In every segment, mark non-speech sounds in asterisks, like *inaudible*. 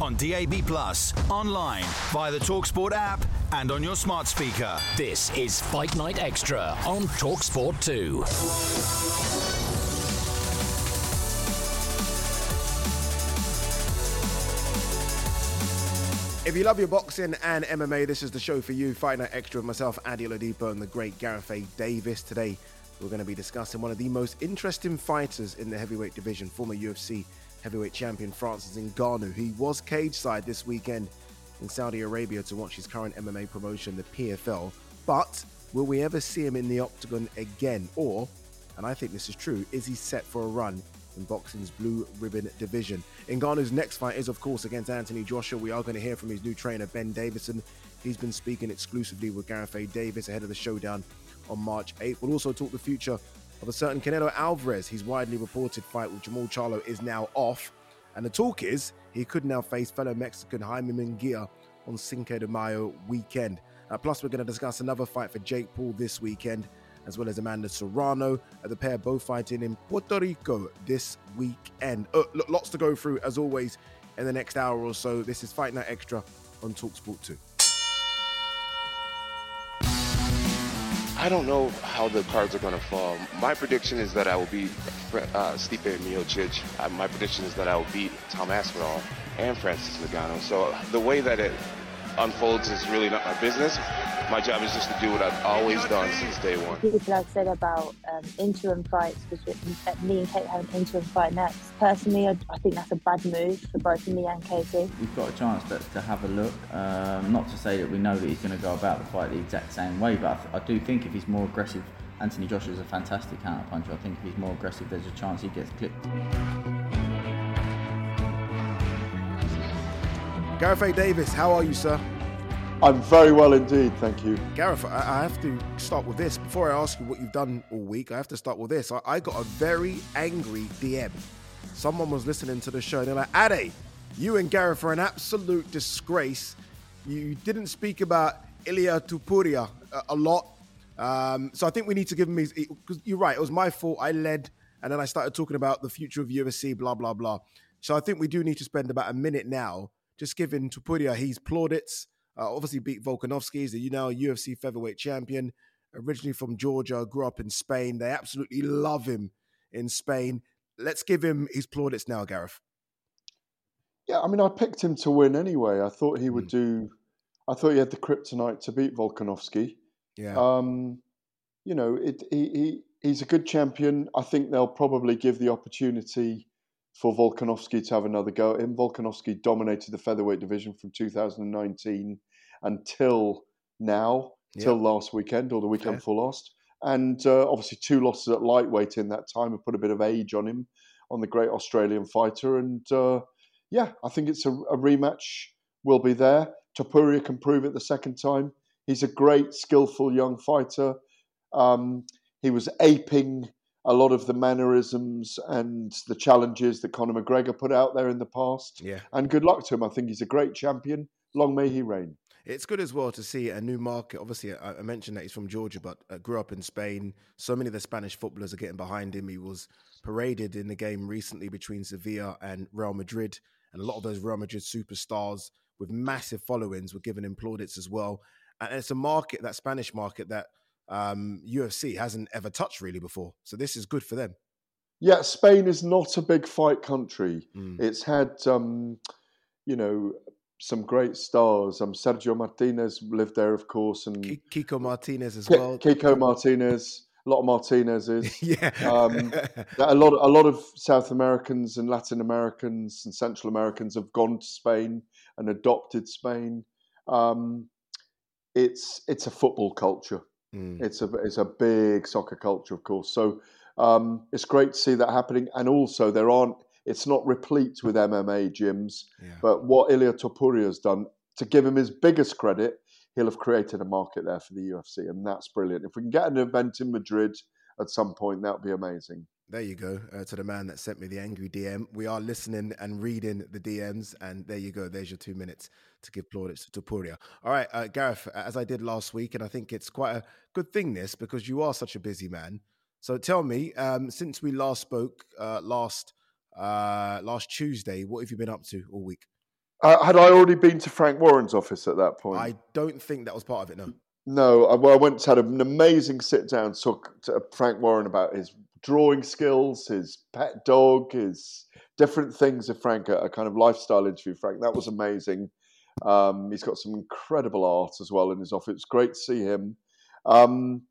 On DAB Plus, online, via the Talksport app, and on your smart speaker. This is Fight Night Extra on Talksport 2. If you love your boxing and MMA, this is the show for you. Fight Night Extra with myself, Ade Oladipo, and the great Gareth A. Davies. Today, we're going to be discussing one of the most interesting fighters in the heavyweight division, former UFC heavyweight champion Francis Ngannou. He was cage side this weekend in Saudi Arabia to watch his current MMA promotion, the PFL. But will we ever see him in the octagon again? Or, and I think this is true, is he set for a run in boxing's blue ribbon division? Ngannou's next fight is, of course, against Anthony Joshua. We are going to hear from his new trainer, Ben Davison. He's been speaking exclusively with Gareth A. Davies ahead of the showdown on March 8th. We'll also talk the future of a certain Canelo Alvarez. His widely reported fight with Jermall Charlo is now off. And the talk is he could now face fellow Mexican Jaime Munguia on Cinco de Mayo weekend. Uh, plus, we're going to discuss another fight for Jake Paul this weekend, as well as Amanda Serrano. Uh, the pair both fighting in Puerto Rico this weekend. Uh, look, lots to go through, as always, in the next hour or so. This is Fight Night Extra on Talksport 2. I don't know how the cards are going to fall. My prediction is that I will beat uh, Stipe Miocic. Uh, my prediction is that I will beat Tom Aspinall and Francis Ngannou. So the way that it unfolds is really not my business. My job is just to do what I've always done since day one. People have said about um, interim fights, between me and Kate have an interim fight next. Personally, I, I, think that's a bad move for both me and Katie. We've got a chance to, to have a look. Um, not to say that we know that he's going to go about the fight the exact same way, but I, th- I do think if he's more aggressive, Anthony Joshua is a fantastic counter puncher. I think if he's more aggressive, there's a chance he gets clipped. Gareth A. Davies, how are you, sir? I'm very well indeed, thank you. Gareth, I, have to start with this. Before I ask you what you've done all week, I have to start with this. I, I got a very angry DM. Someone was listening to the show and they're like, Ade, you and Gareth are an absolute disgrace. You didn't speak about Ilia Topuria a, a lot. Um, so I think we need to give him his. Because you're right, it was my fault. I led and then I started talking about the future of UFC, blah, blah, blah. So I think we do need to spend about a minute now just giving Topuria his plaudits uh, obviously beat Volkanovski. He's you know UFC featherweight champion. Originally from Georgia, grew up in Spain. They absolutely love him in Spain. Let's give him his plaudits now, Gareth. Yeah, I mean, I picked him to win anyway. I thought he would mm. do. I thought he had the kryptonite to beat Volkanovski. Yeah. Um, you know, it, he, he he's a good champion. I think they'll probably give the opportunity for Volkanovski to have another go at him. Volkanovski dominated the featherweight division from 2019 until now, yeah. till last weekend or the weekend okay. before last. And uh, obviously, two losses at lightweight in that time have put a bit of age on him, on the great Australian fighter. And uh, yeah, I think it's a, a, rematch will be there. Topuria can prove it the second time. He's a great, skillful young fighter. Um, he was aping a lot of the mannerisms and the challenges that Conor McGregor put out there in the past. Yeah. And good luck to him. I think he's a great champion. Long may he reign. It's good as well to see a new market. Obviously, I mentioned that he's from Georgia, but uh, grew up in Spain. So many of the Spanish footballers are getting behind him. He was paraded in the game recently between Sevilla and Real Madrid, and a lot of those Real Madrid superstars with massive followings were given him plaudits as well. And it's a market, that Spanish market, that um, UFC hasn't ever touched really before. So this is good for them. Yeah, Spain is not a big fight country. Mm. It's had, um, you know, some great stars. Um, Sergio Martinez lived there, of course, and Ki- Kiko Martinez as well. Kiko Martinez. A lot of Martinez's. *laughs* yeah. Um, *laughs* a lot, a lot of South Americans and Latin Americans and Central Americans have gone to Spain and adopted Spain. Um, it's it's a football culture. Mm. It's a it's a big soccer culture, of course. So um, it's great to see that happening. And also, there aren't. It's not replete with MMA gyms. Yeah. But what Ilya Topuria has done, to give him his biggest credit, he'll have created a market there for the UFC, and that's brilliant. If we can get an event in Madrid at some point, that would be amazing. There you go. Uh, to the man that sent me the angry DM. We are listening and reading the DMs, and there you go. There's your two minutes to give plaudits to Topuria. All right, uh, Gareth, as I did last week, and I think it's quite a good thing this because you are such a busy man. So tell me, um, since we last spoke uh, last uh, last Tuesday, what have you been up to all week? Uh, had I already been to Frank Warren's office at that point? I don't think that was part of it. No. No, I, well, I went to had an amazing sit down, talk to Frank Warren about his drawing skills, his pet dog, his different things of Frank, a, a kind of lifestyle interview. Frank, that was amazing. Um, he's got some incredible art as well in his office. It's great to see him. Um,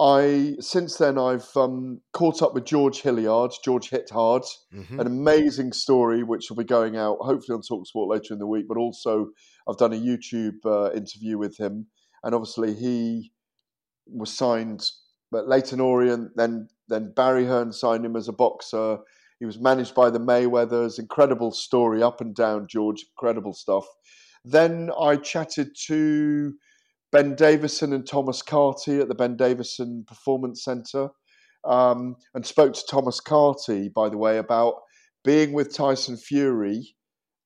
I since then I've um, caught up with George Hillyard, George Hit Hard, Mhm. an amazing story which will be going out hopefully on Talksport later in the week. But also I've done a YouTube uh, interview with him, and obviously he was signed at Leyton Orient. Then then Barry Hearn signed him as a boxer. He was managed by the Mayweathers. Incredible story, up and down, George. Incredible stuff. Then I chatted to Ben Davison and Thomas Carty at the Ben Davison Performance Centre um, and spoke to Thomas Carty, by the way, about being with Tyson Fury,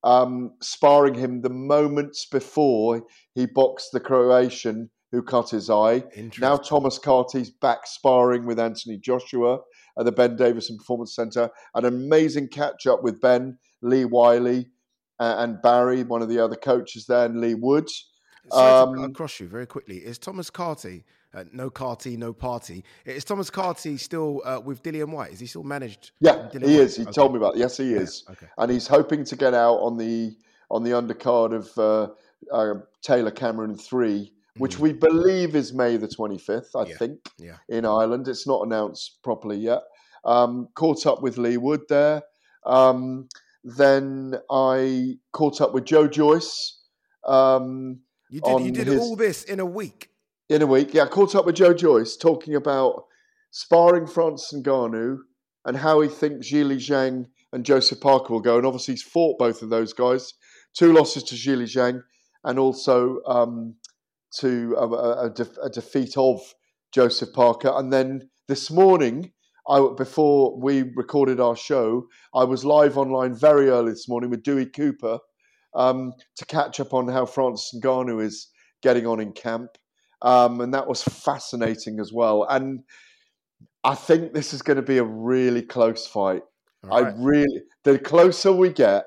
um, sparring him the moments before he boxed the Croatian who cut his eye. Now. Thomas Carty's back sparring with Anthony Joshua at the Ben Davison Performance Centre. An amazing catch up with Ben, Lee Wiley, uh, and Barry, one of the other coaches there, and Lee Woods. Sorry to cut Um, across you very quickly. Is Thomas Carty, uh, no Carty, no party? Is Thomas Carty still uh, with Dillian Whyte? Is he still managed? Yeah, Dillian he Whyte? is. He Okay. told me about. It. Yes, he Yeah, is. okay. And he's hoping to get out on the on the undercard of uh, uh, Taylor Cameron three, which we believe is May the twenty fifth. I Mm. Yeah. think Yeah. in Ireland. It's not announced properly yet. Um, caught up with Lee Wood there. Um, then I caught up with Joe Joyce. Um, You did. You did his- all this in a week. in a week. Yeah, I caught up with Joe Joyce talking about sparring Francis Ngannou and how he thinks Zhilei Zhang and Joseph Parker will go. And obviously, he's fought both of those guys. Two losses to Zhilei Zhang and also um, to a, a, a def- a defeat of Joseph Parker. And then this morning, I, before we recorded our show, I was live online very early this morning with Dewey Cooper um, to catch up on how Francis Ngannou is getting on in camp um, and that was fascinating as well. And I think this is going to be a really close fight. All I really, the closer we get,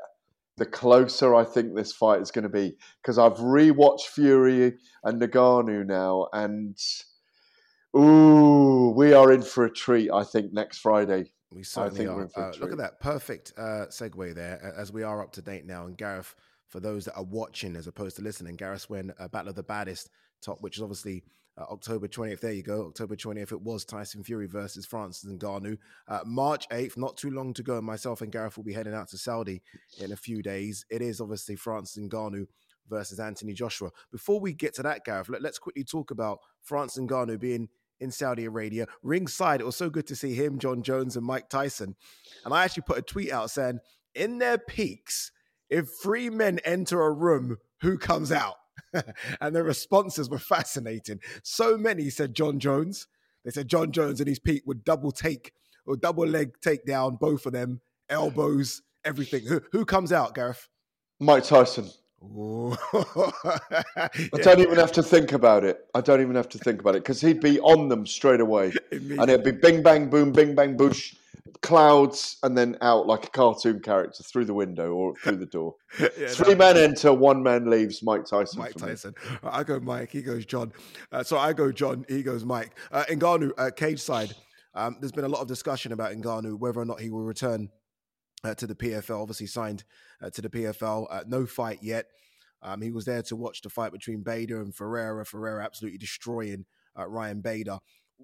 the closer I think this fight is going to be because I've rewatched Fury and Ngannou now, and ooh, we are in for a treat. I think next Friday. We certainly think we're in for a Uh, look at that perfect uh, segue there, as we are up to date now. And Gareth, for those that are watching as opposed to listening, Gareth's when uh, Battle of the Baddest top, which is obviously uh, October 20th. There you go, October 20th. It was Tyson Fury versus Francis Ngannou. Uh, March 8th, not too long to go. Myself and Gareth will be heading out to Saudi in a few days. It is obviously Francis Ngannou versus Anthony Joshua. Before we get to that, Gareth, let, us quickly talk about Francis Ngannou being in Saudi Arabia. Ringside, it was so good to see him, Jon Jones, and Mike Tyson. And I actually put a tweet out saying, in their peaks, if three men enter a room, who comes out? *laughs* and the responses were fascinating. So many said Jon Jones. They said Jon Jones and his peak would double take or double leg take down both of them, elbows, everything. Who, who comes out, Gareth? Mike Tyson. *laughs* I don't even have to think about it. I don't even have to think about it because he'd be on them straight away, *laughs* and it'd be bing bang boom, bing bang boosh, clouds, and then out like a cartoon character through the window or through the door. *laughs* Yeah, Three men enter, one man leaves. Mike Tyson. Mike for me. Tyson. I go Mike. He goes Jon. Uh, so I go Jon. He goes Mike. Uh, Ngannou, uh, cage side. Um, there's been a lot of discussion about Ngannou, whether or not he will return to the PFL. Obviously signed uh, to the PFL. Uh, no fight yet. Um, he was there to watch the fight between Bader and Ferreira. Ferreira absolutely destroying uh, Ryan Bader.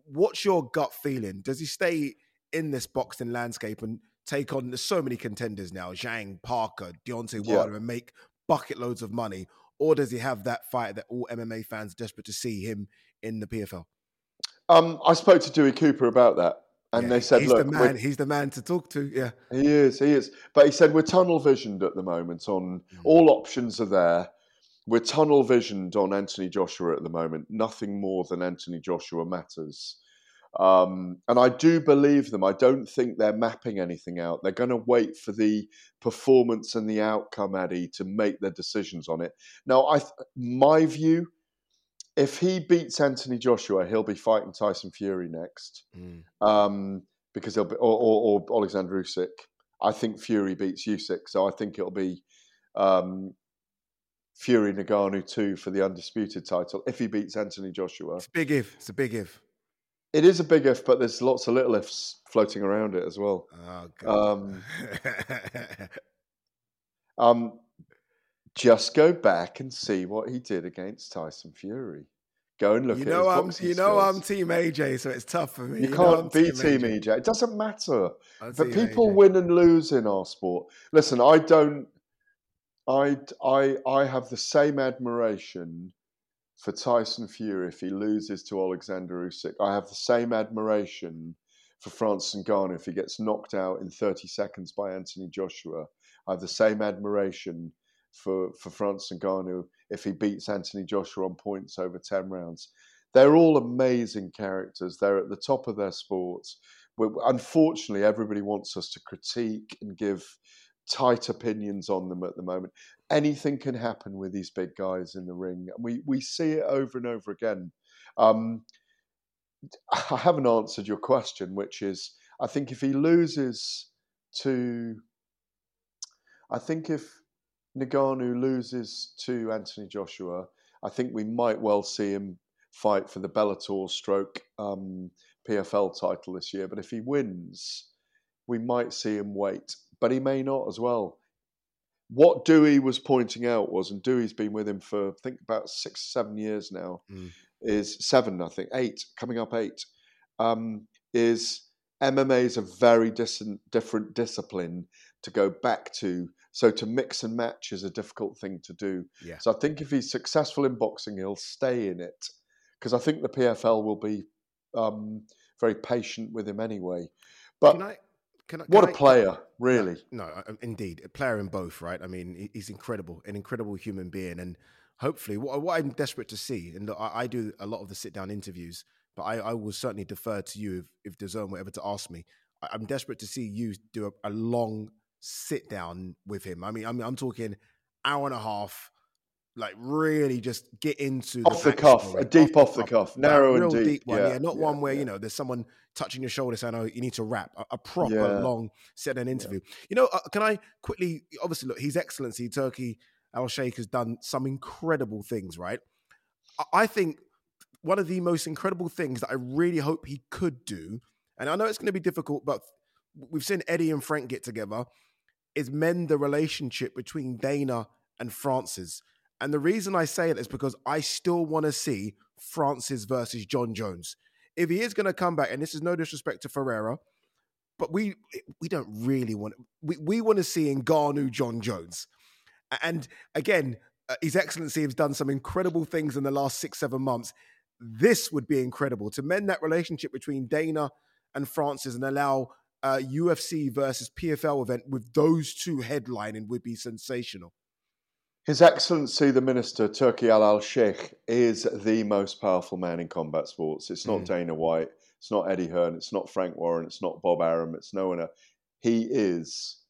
What's your gut feeling? Does he stay in this boxing landscape and take on? There's so many contenders now: Zhang, Parker, Deontay Wilder, yeah. and make bucket loads of money. Or does he have that fight that all MMA fans are desperate to see him in the PFL? Um, I spoke to Dewey Cooper about that, and yeah, they said, he's "Look, the man. He's the man to talk to." Yeah, he is. He is. But he said we're tunnel visioned at the moment. On mm. all options are there. We're tunnel visioned on Anthony Joshua at the moment. Nothing more than Anthony Joshua matters. Um, and I do believe them. I don't think they're mapping anything out. They're going to wait for the performance and the outcome, Addy, to make their decisions on it. Now, I, my view if he beats Anthony Joshua, he'll be fighting Tyson Fury next, mm. um, because he'll be or, or, or, Alexander Usyk. I think Fury beats Usyk, so I think it'll be um, Fury Ngannou two for the undisputed title if he beats Anthony Joshua. It's a big if. It's a big if. It is a big if, but there's lots of little ifs floating around it as well. Oh, um, *laughs* um, just go back and see what he did against Tyson Fury. Go and look you at know I'm, You know skills. I'm Team AJ, so it's tough for me. You, you can't be Team AJ. AJ. It doesn't matter. I'm but people AJ. win and lose in our sport. Listen, I don't. I I I have the same admiration for Tyson Fury if he loses to Alexander Usyk. I have the same admiration for Francis Ngannou if he gets knocked out in 30 seconds by Anthony Joshua. I have the same admiration for for Francis Ngannou if he beats Anthony Joshua on points over ten rounds. They're all amazing characters. They're at the top of their sports. Unfortunately, everybody wants us to critique and give tight opinions on them at the moment. Anything can happen with these big guys in the ring, and we we see it over and over again. Um, I haven't answered your question, which is I think if he loses to, I think if Ngannou loses to Anthony Joshua, I think we might well see him fight for the Bellator stroke um, PFL title this year. But if he wins, we might see him wait. But he may not as well. What Dewey was pointing out was, and Dewey's been with him for I think about six, seven years now, mm. is seven, I think, eight, coming up eight, um, is MMA is a very dis- different discipline to go back to so to mix and match is a difficult thing to do. Yeah. So I think if he's successful in boxing, he'll stay in it because I think the PFL will be um, very patient with him anyway. But can I, can I, can what a player, really. No, indeed, a player in both, right? I mean, he's incredible, an incredible human being, and hopefully, what, what I'm desperate to see, and I, I, do a lot of the sit down interviews, but I, I, will certainly defer to you if, if were ever to ask me. I, am desperate to see you do a, a long sit down with him. I mean, I mean, I'm talking hour and a half, like really just get into off the, the cuff, a deep off, off the cuff, cuff narrow and deep, deep one, yeah, yeah not yeah, one where yeah. you know there's someone touching your shoulder saying, "Oh, you need to wrap." A, a proper long set down interview. You know, uh, can I quickly? Obviously, look, His Excellency Turki Al Sheikh has done some incredible things, right? I think one of the most incredible things that I really hope he could do, and I know it's going to be difficult, but we've seen Eddie and Frank get together is mend the relationship between Dana and Francis. And the reason I say it is because I still want to see Francis versus Jon Jones. If he is going to come back, and this is no disrespect to Ferreira, but we we don't really want we we want to see Ngannou Jon Jones. And again, uh, His Excellency has done some incredible things in the last six seven months. This would be incredible to mend that relationship between Dana and Francis and allow uh, UFC versus PFL event with those two headlining would be sensational. His Excellency the Minister, Turki Al Al Sheikh, is the most powerful man in combat sports. It's not mm. Dana White, it's not Eddie Hearn, it's not Frank Warren, it's not Bob Arum, it's no one else. He is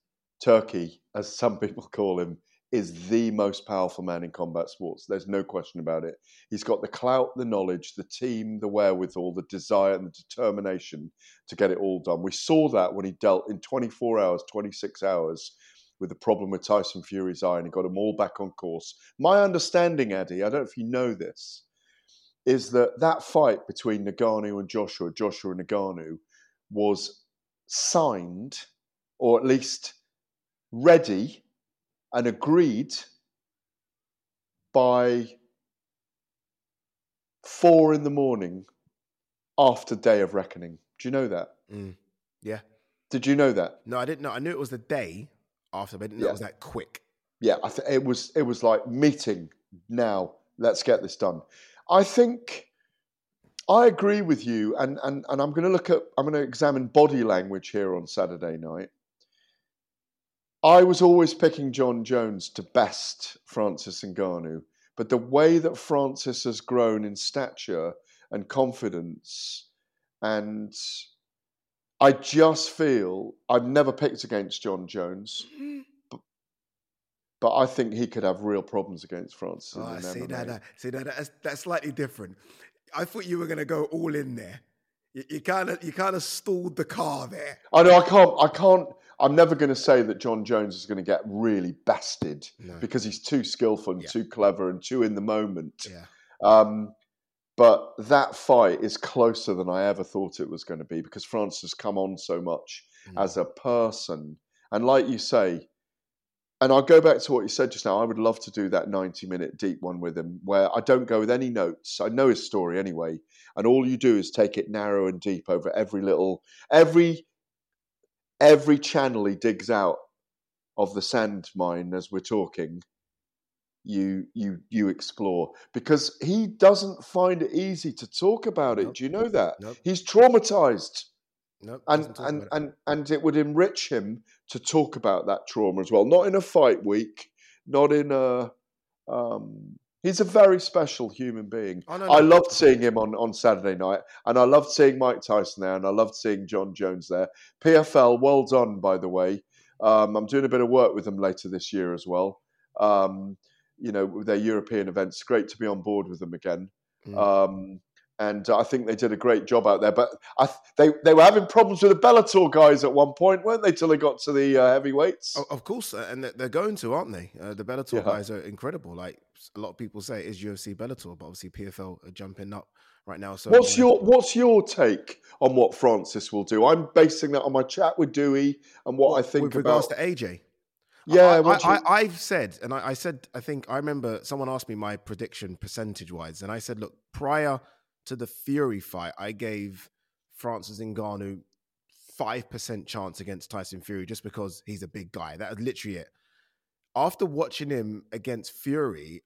Turkey, as some *laughs* people call him, is the most powerful man in combat sports. There's no question about it. He's got the clout, the knowledge, the team, the wherewithal, the desire, and the determination to get it all done. We saw that when he dealt in 24 hours, 26 hours with the problem with Tyson Fury's eye and he got them all back on course. My understanding, Eddie, I don't know if you know this, is that that fight between Ngannou and Joshua, Joshua and Ngannou, was signed, or at least ready and agreed by four in the morning after Day of Reckoning. Do you know that? Mm. Yeah. Did you know that? No, I didn't know. I knew it was the day after, but I didn't know Yeah. it was that quick. Yeah, I th- it was. It was like meeting now. Let's get this done. I think I agree with you, and and and I'm going to look at. I'm going to examine body language here on Saturday night. I was always picking Jon Jones to best Francis Ngannou, but the way that Francis has grown in stature and confidence, and I just feel I've never picked against Jon Jones, mm-hmm. but, but I think he could have real problems against Francis. Oh, see that, see that, that's, that's slightly different. I thought you were going to go all in there. You kind of, you kind of stalled the car there. I know I can't. I can't. I'm never going to say that Jon Jones is going to get really bested No. because he's too skillful and Yeah. too clever and too in the moment. Yeah. Um, but that fight is closer than I ever thought it was going to be because France has come on so much Mm. as a person. And like you say, and I'll go back to what you said just now. I would love to do that 90 minute deep one with him where I don't go with any notes. I know his story anyway. And all you do is take it narrow and deep over every little, every, every channel he digs out of the sand mine as we're talking you you you explore because he doesn't find it easy to talk about it Nope. do you know that Nope. he's traumatized Nope, and doesn't and, it. and and it would enrich him to talk about that trauma as well not in a fight week not in a um he's a very special human being. Oh, no, i loved seeing him on on saturday night and i loved seeing mike tyson there and i loved seeing jon jones there. Pfl well done by the way. Um, i'm doing a bit of work with them later this year as well. Um, you know with their european events. Great to be on board with them again. Mm. um, and I think they did a great job out there. But I, th- they they were having problems with the Bellator guys at one point, weren't they? Till they got to the uh, heavyweights. O- Of course, uh, and they're- going to, aren't they? Uh, the Bellator Yeah. guys are incredible. Like a lot of people say, it is UFC Bellator, but obviously PFL are jumping up right now. So What's your What's your take on what Francis will do? I'm basing that on my chat with Dewey and what I think with regards about. to AJ? yeah, I, what do you- I, have said, and I, I said, I think I remember someone asked me my prediction percentage wise, and I said, look, prior to the Fury fight, I gave Francis Ngannou five percent chance against Tyson Fury just because he's a big guy. That was literally it. After watching him against Fury,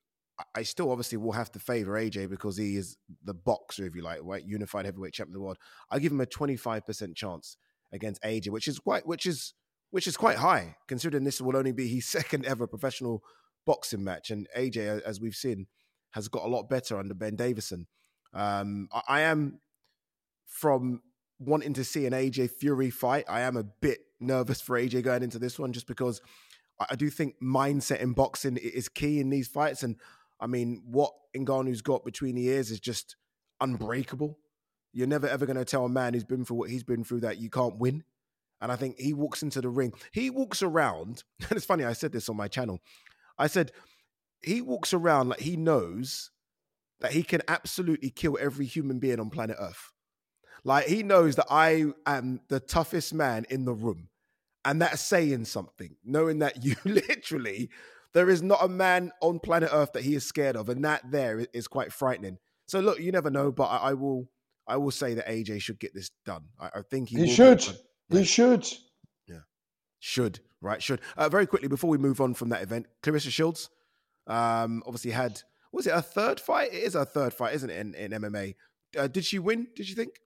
I- still obviously will have to favor AJ because he is the boxer, if you like, right? Unified heavyweight champion of the world. I give him a twenty five percent chance against AJ, which is quite, which is which is quite high considering this will only be his *laughs* second ever professional boxing match. And AJ, as we've seen, has got a lot better under Ben Davison. Um, I, I am from wanting to see an AJ Fury fight. I am a bit nervous for AJ going into this one just because I, do think mindset in boxing is key in these fights. And I mean, what Ngannou's got between the ears is just unbreakable. You're never ever going to tell a man who's been through what he's been through that you can't win. And I think he walks into the ring. He walks around, *laughs* and it's funny, I said this on my channel. I said, he walks around like he knows that he can absolutely kill every human being on planet Earth. Like he knows that I am the toughest man in the room. And that's saying something, knowing that you *laughs* literally, there is not a man on planet Earth that he is scared of. And that there is quite frightening. So look, you never know, but I, I will I will say that AJ should get this done. I, I think he, he should. it. He should. Should, right? Should. Uh, very quickly, before we move on from that event, Claressa Shields um, obviously had, was it a third fight? It is a third fight, isn't it, in, in MMA? Uh, did she win, did you think?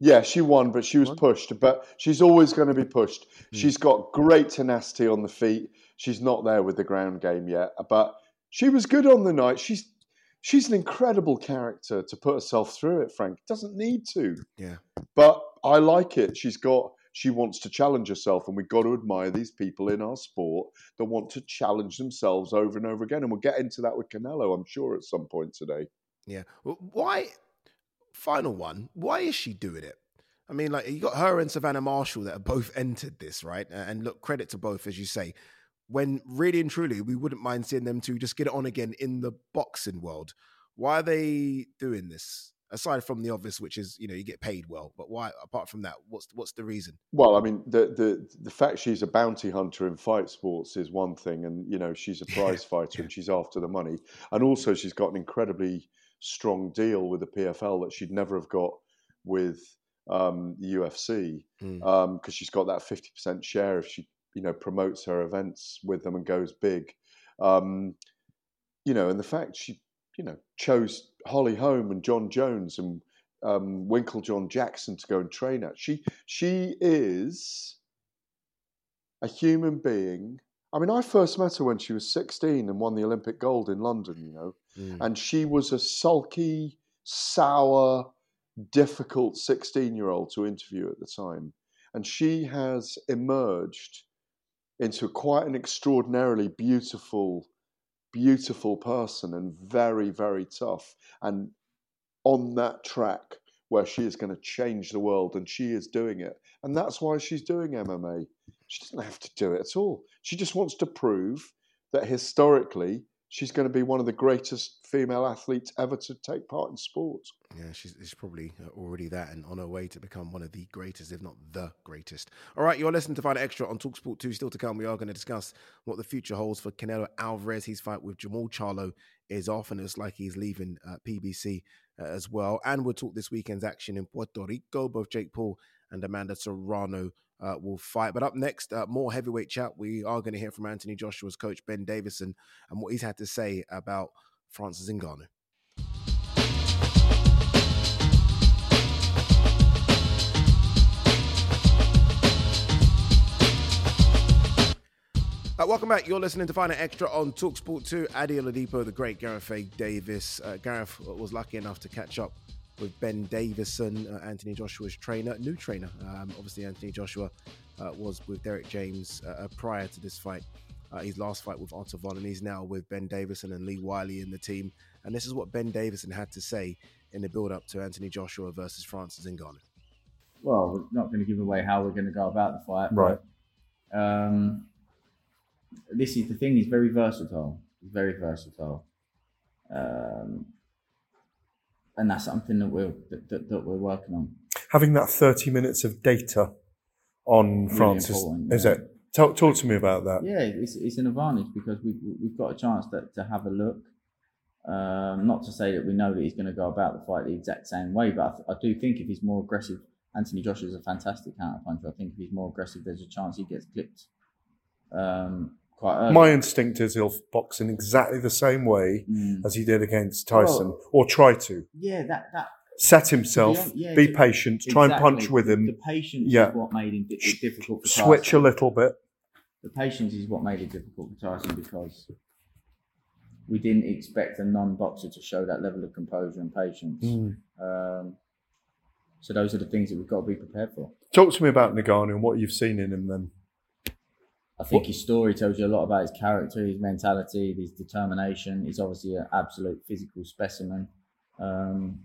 Yeah, she won, but she was Won? pushed. But she's always going to be pushed. Hmm. She's got great tenacity on the feet. She's not there with the ground game yet, but she was good on the night. She's she's an incredible character to put herself through it. Frank doesn't need to, Yeah. but I like it. She's got. She wants to challenge herself, and we've got to admire these people in our sport that want to challenge themselves over and over again. And we'll get into that with Canelo, I'm sure, at some point today. Yeah. Why, final one, why is she doing it? I mean, like, you got her and Savannah Marshall that have both entered this, right? And look, credit to both, as you say. When really and truly, we wouldn't mind seeing them two just get it on again in the boxing world. Why are they doing this? Aside from the obvious, which is you know you get paid well. But why? Apart from that, what's what's the reason? Well, I mean, the the the fact she's a bounty hunter in fight sports is one thing, and you know she's a *laughs* prize fighter and she's after the money, and also she's got an incredibly strong deal with the PFL that she'd never have got with um, the UFC because Mm. um, she's got that fifty percent share if she you know promotes her events with them and goes big. Um, you know, and the fact she you know chose Holly Holm and Jon Jones and um, Winkeljohn Jackson to go and train at. She she is a human being. I mean, I first met her when she was 16 and won the Olympic gold in London, you know, Mm. and she was a sulky, sour, difficult 16 year old to interview at the time. And she has emerged into quite an extraordinarily beautiful, beautiful person and very, very tough. And on that track where she is going to change the world and she is doing it. And that's why she's doing MMA. She doesn't have to do it at all. She just wants to prove that historically she's going to be one of the greatest female athletes ever to take part in sports. Yeah, she's, she's probably uh, already that and on her way to become one of the greatest, if not the greatest. All right, you're listening to Find Extra on Talksport 2. Still to come, we are going to discuss what the future holds for Canelo Alvarez. His fight with Jermall Charlo is off, and it's like he's leaving uh, PBC uh, as well. And we'll talk this weekend's action in Puerto Rico. Both Jake Paul and Amanda Serrano uh, will fight. But up next, uh, more heavyweight chat. We are going to hear from Anthony Joshua's coach, Ben Davison, and what he's had to say about Francis Ngannou. Uh, welcome back. You're listening to Fight Night Extra on Talksport 2. Ade Oladipo, the great Gareth A. Davies. Uh, Gareth was lucky enough to catch up with Ben Davison, uh, Anthony Joshua's trainer, new trainer. Um, obviously, Anthony Joshua uh, was with Derrick James uh, prior to this fight. Uh, his last fight with Otto Wallin, and he's now with Ben Davison and Lee Wiley in the team. And this is what Ben Davison had to say in the build up to Anthony Joshua versus Francis Ngannou. Well, we're not going to give away how we're going to go about the fight. Right. but, Um, this is the thing. He's very versatile. He's very versatile. Um, and that's something that we're that, that, that we're working on. Having that 30 minutes of data on Really Francis, is yeah. it? Talk, talk to me about that. Yeah, it's, it's an advantage because we've, we've got a chance to, to have a look. Um, not to say that we know that he's going to go about the fight the exact same way, but I, th- I do think if he's more aggressive, Anthony Joshua is a fantastic counter puncher. I think if he's more aggressive, there's a chance he gets clipped um, quite early. My instinct is he'll box in exactly the same way Mm. as he did against Tyson, Well- or try to. yeah, that that Set himself, be yeah, be patient, try and punch with him. The patience Yeah. is what made him di- difficult for Switch a little bit. The patience is what made it difficult for Tyson because we didn't expect a non-boxer to show that level of composure and patience. Mm. Um, so those are the things that we've got to be prepared for. Talk to me about Ngannou and what you've seen in him then. I think his story tells you a lot about his character, his mentality, his determination. He's obviously an absolute physical specimen. Um,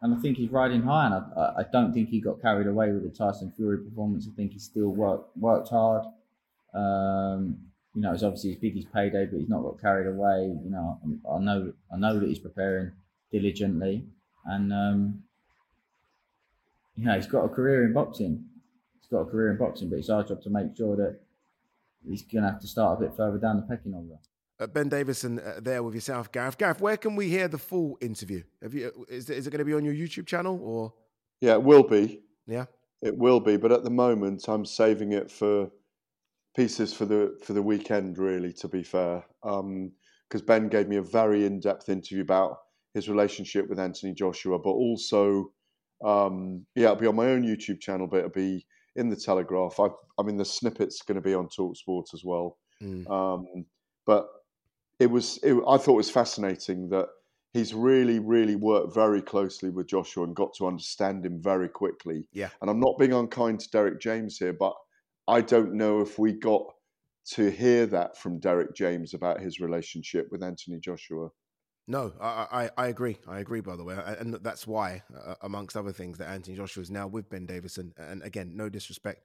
and I think he's riding high, and I, I- don't think he got carried away with the Tyson Fury performance. I think he still worked worked hard. Um, you know, it's obviously his biggest payday, but he's not got carried away. You know, I, I know I know that he's preparing diligently, and um, you know, he's got a career in boxing. He's got a career in boxing, but it's our job to make sure that he's going to have to start a bit further down the pecking order. Uh, ben Davison uh, there with yourself, Gareth. Gareth, where can we hear the full interview? Have you? uh, Is, is it going to be on your YouTube channel or? Yeah, it will be. Yeah. It will be, but at the moment, I'm saving it for pieces for the for the weekend. Really, to be fair, because Ben gave me a very in depth interview about his relationship with Anthony Joshua, but also, um, yeah, it'll be on my own YouTube channel, but it'll be in the Telegraph. I, I mean, the snippet's going to be on Talksport as well. Mm. Um, but it was, it, I thought it was fascinating that he's really, really worked very closely with Joshua and got to understand him very quickly. Yeah. And I'm not being unkind to Derrick James here, but I don't know if we got to hear that from Derrick James about his relationship with Anthony Joshua. No, I, I, I agree. I agree, by the way. And that's why, uh, amongst other things, that Anthony Joshua is now with Ben Davison. And again, no disrespect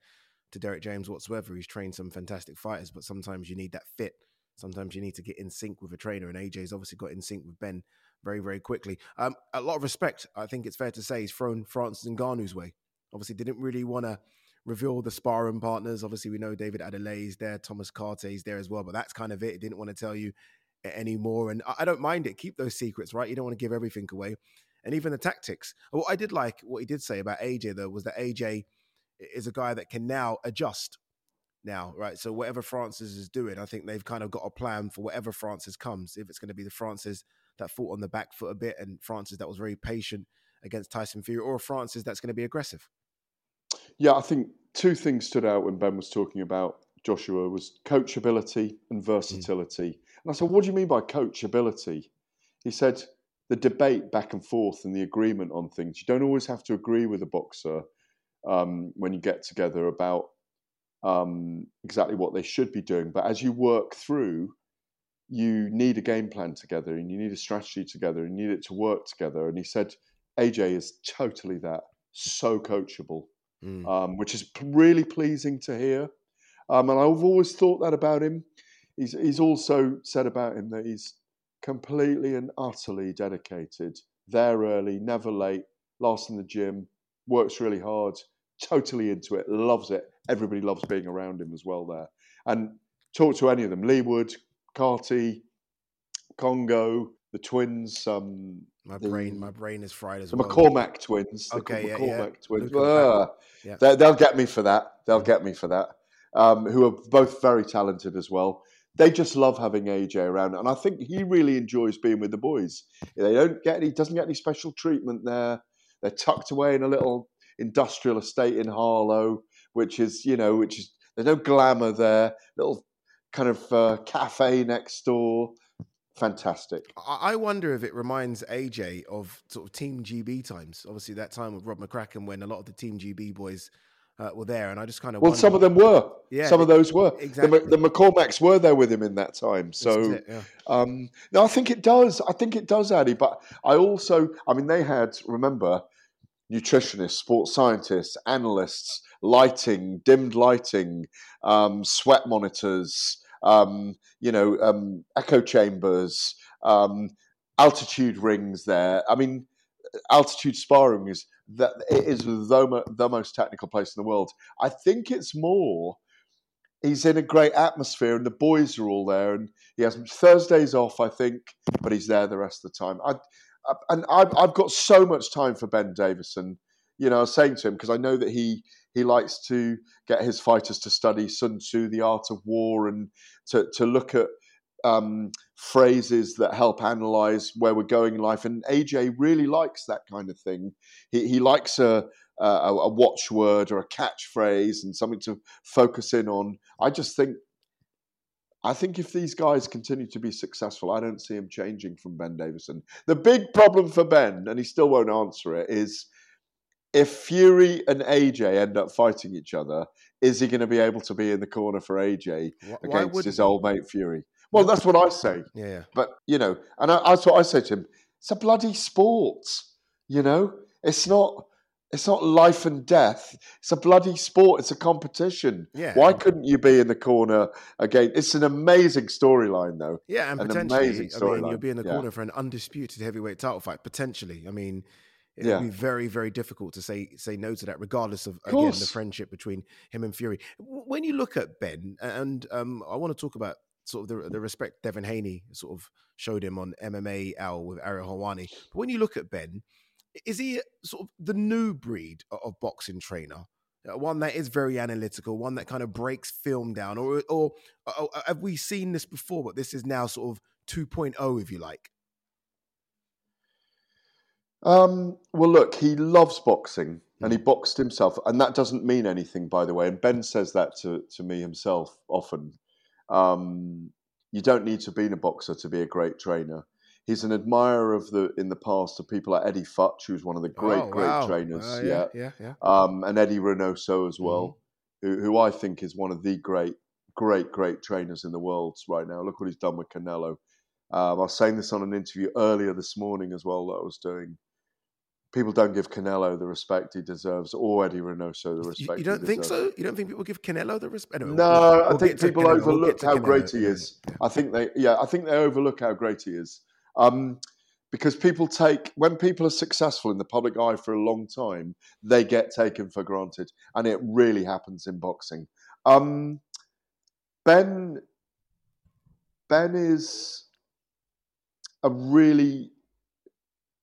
to Derrick James whatsoever. He's trained some fantastic fighters, but sometimes you need that fit. Sometimes you need to get in sync with a trainer. And AJ's obviously got in sync with Ben very, very quickly. Um, a lot of respect, I think it's fair to say, he's thrown Francis Ngannou's way. Obviously, didn't really want to reveal the sparring partners. Obviously, we know David Adeleye is there, Thomas Carty is there as well, but that's kind of it. He didn't want to tell you anymore. And I don't mind it. Keep those secrets, right? You don't want to give everything away. And even the tactics. What I did like, what he did say about AJ, though, was that AJ is a guy that can now adjust now, right? So whatever Francis is doing, I think they've kind of got a plan for whatever Francis comes. If it's going to be the Francis that fought on the back foot a bit and Francis that was very patient against Tyson Fury, or Francis that's going to be aggressive. Yeah, I think two things stood out when Ben was talking about Joshua was coachability and versatility. Mm. And I said, "What do you mean by coachability?" He said, "The debate back and forth and the agreement on things. You don't always have to agree with a boxer um, when you get together about um, exactly what they should be doing. But as you work through, you need a game plan together and you need a strategy together and you need it to work together. And he said, AJ is totally that, so coachable, mm. um, which is really pleasing to hear. Um, and I've always thought that about him. He's, he's also said about him that he's completely and utterly dedicated, there early, never late, last in the gym, works really hard, totally into it, loves it. Everybody loves being around him as well there. And talk to any of them Wood, Carty, Kongo, the twins. Um, my the, brain, my brain is fried as the well. McCormack twins. Okay, yeah, McCormack yeah. twins. Ah, Yeah. they, they'll get me for that. They'll get me for that. Um, who are both very talented as well. They just love having AJ around, and I think he really enjoys being with the boys. They don't get any, doesn't get any special treatment there. They're tucked away in a little industrial estate in Harlow, which is, you know, which is there's no glamour there. Little kind of uh, cafe next door. Fantastic. I wonder if it reminds AJ of sort of Team GB times. Obviously, that time with Rob McCracken when a lot of the Team GB boys uh, were there, and I just kind of Well, wonder, some of them were. Yeah, some of those were. exactly. The, the McCormacks were there with him in that time. So, it, yeah. um, no, I think it does. I think it does, Addy. But I also, I mean, they had, remember, nutritionists, sports scientists, analysts, lighting, dimmed lighting, um, sweat monitors, um, you know, um, echo chambers, um, altitude rings there. I mean, altitude sparring is that it is the, the most technical place in the world. I think it's more he's in a great atmosphere and the boys are all there and he has Thursdays off, I think, but he's there the rest of the time. I, I, and I've, I've got so much time for Ben Davison. You know, I was saying to him because I know that he he likes to get his fighters to study Sun Tzu, the art of war, and to to look at um, phrases that help analyze where we're going in life. And AJ really likes that kind of thing. He, he likes a, a, a watchword or a catchphrase and something to focus in on. I just think, I think if these guys continue to be successful, I don't see him changing from Ben Davison. The big problem for Ben, and he still won't answer it, is if Fury and AJ end up fighting each other, is he going to be able to be in the corner for AJ why against his old mate Fury? Well, that's what I say. Yeah, yeah. But you know, and I, that's what I say to him. It's a bloody sport. You know, it's not. It's not life and death. It's a bloody sport. It's a competition. Yeah. Why couldn't you be in the corner again? It's an amazing storyline, though. Yeah, and An potentially, amazing I mean, you'll be in the Yeah. corner for an undisputed heavyweight title fight. Potentially, I mean, it Yeah. would be very, very difficult to say say no to that, regardless of, Of again the friendship between him and Fury. When you look at Ben, and um, I want to talk about sort of the, the respect Devin Haney sort of showed him on MMA Hour with Ariel Helwani. But when you look at Ben, is he sort of the new breed of boxing trainer? Uh, One that is very analytical, one that kind of breaks film down, or or, or have we seen this before? But this is now sort of 2.0, if you like. Um, well, look, he loves boxing and he boxed himself, and that doesn't mean anything, by the way. And Ben says that to, to me himself often. Um, you don't need to be a boxer to be a great trainer. He's an admirer of the in the past of people like Eddie Futch, who's one of the great, Oh, great wow. trainers. Uh, yeah, yeah, yeah. um, and Eddie Reynoso as well, Mm-hmm. who, who I think is one of the great, great, great trainers in the world right now. Look what he's done with Canelo. Um, I was saying this on an interview earlier this morning as well that I was doing. People don't give Canelo the respect he deserves, or Eddie Reynoso the respect. you don't he think so? You don't think people give Canelo the respect? Anyway, No, we'll- I we'll think people Canelo, we'll overlook how Canelo great he is. I think they, yeah, I think they overlook how great he is. Um, because people take when people are successful in the public eye for a long time, they get taken for granted, and it really happens in boxing. Um, ben Ben is a really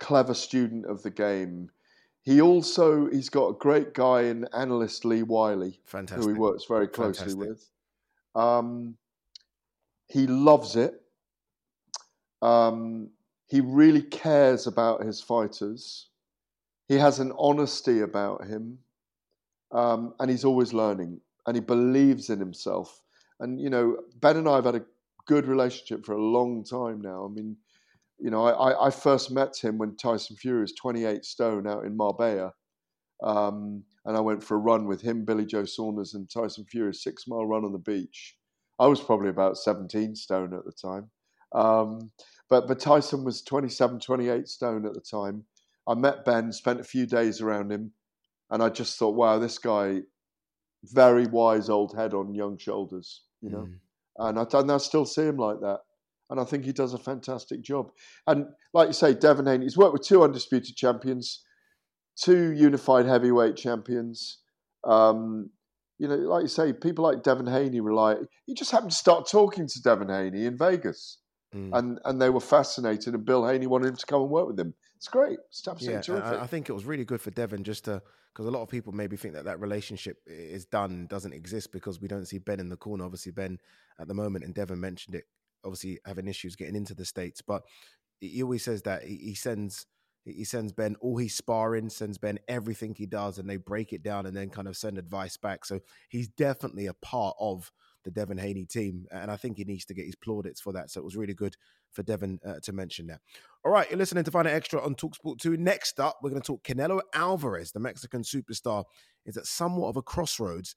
clever student of the game. He also he's got a great guy in analyst Lee Wylie, Fantastic. who he works very closely Fantastic. with. Um, he loves it. Um, he really cares about his fighters. He has an honesty about him, um, and he's always learning. And he believes in himself. And you know, Ben and I have had a good relationship for a long time now. I mean, you know, I, I first met him when Tyson Fury was 28 stone out in Marbella. Um, and I went for a run with him, Billy Joe Saunders, and Tyson Fury, six mile run on the beach. I was probably about 17 stone at the time. Um, but, but Tyson was 27, 28 stone at the time. I met Ben, spent a few days around him, and I just thought, wow, this guy, very wise old head on young shoulders, you know. And I, and I still see him like that. And I think he does a fantastic job. And like you say, Devin Haney, he's worked with two undisputed champions, two unified heavyweight champions. Um, you know, like you say, people like Devin Haney rely. He just happened to start talking to Devin Haney in Vegas, Mm. and and they were fascinated. And Bill Haney wanted him to come and work with him. It's great. It's absolutely Yeah, terrific. I, I think it was really good for Devin just to because a lot of people maybe think that that relationship is done, doesn't exist because we don't see Ben in the corner. Obviously, Ben at the moment, and Devin mentioned it, obviously having issues getting into the states. But he always says that he, sends he sends Ben all his sparring, sends Ben everything he does, and they break it down and then kind of send advice back. So he's definitely a part of the Devin Haney team, and I think he needs to get his plaudits for that. So it was really good for Devin uh, to mention that. All right, you're listening to Out Extra on Talksport 2. Next up, we're going to talk Canelo Alvarez, the Mexican superstar, is at somewhat of a crossroads.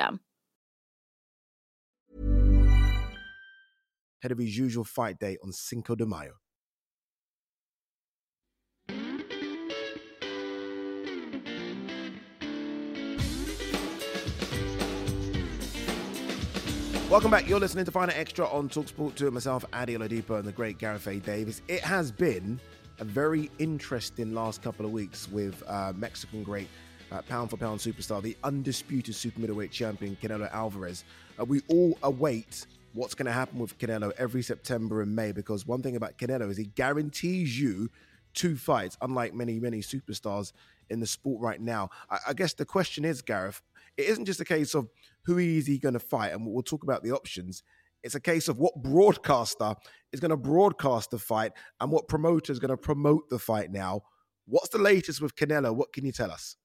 Ahead of his usual fight day on Cinco de Mayo. Welcome back. You're listening to Out Extra on Talksport 2 and myself, Ade Oladipo, and the great Gareth A. Davies. It has been a very interesting last couple of weeks with uh, Mexican great uh, pound for pound superstar, the undisputed super middleweight champion, Canelo Alvarez. Uh, we all await what's going to happen with Canelo every September and May because one thing about Canelo is he guarantees you two fights, unlike many, many superstars in the sport right now. I, I guess the question is, Gareth, it isn't just a case of who is he going to fight, and we'll talk about the options. It's a case of what broadcaster is going to broadcast the fight and what promoter is going to promote the fight now. What's the latest with Canelo? What can you tell us?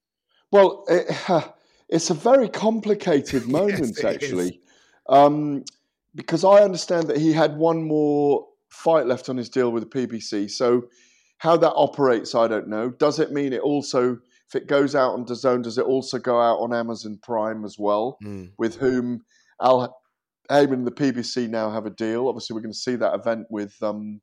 Well, it, *sighs* it's a very complicated *laughs* moment, is. actually. Um, because I understand that he had one more fight left on his deal with the PBC. So how that operates, I don't know. Does it mean it also, if it goes out on DAZN, does it also go out on Amazon Prime as well? Mm. With whom Al Haymon and the PBC now have a deal. Obviously, we're going to see that event with um,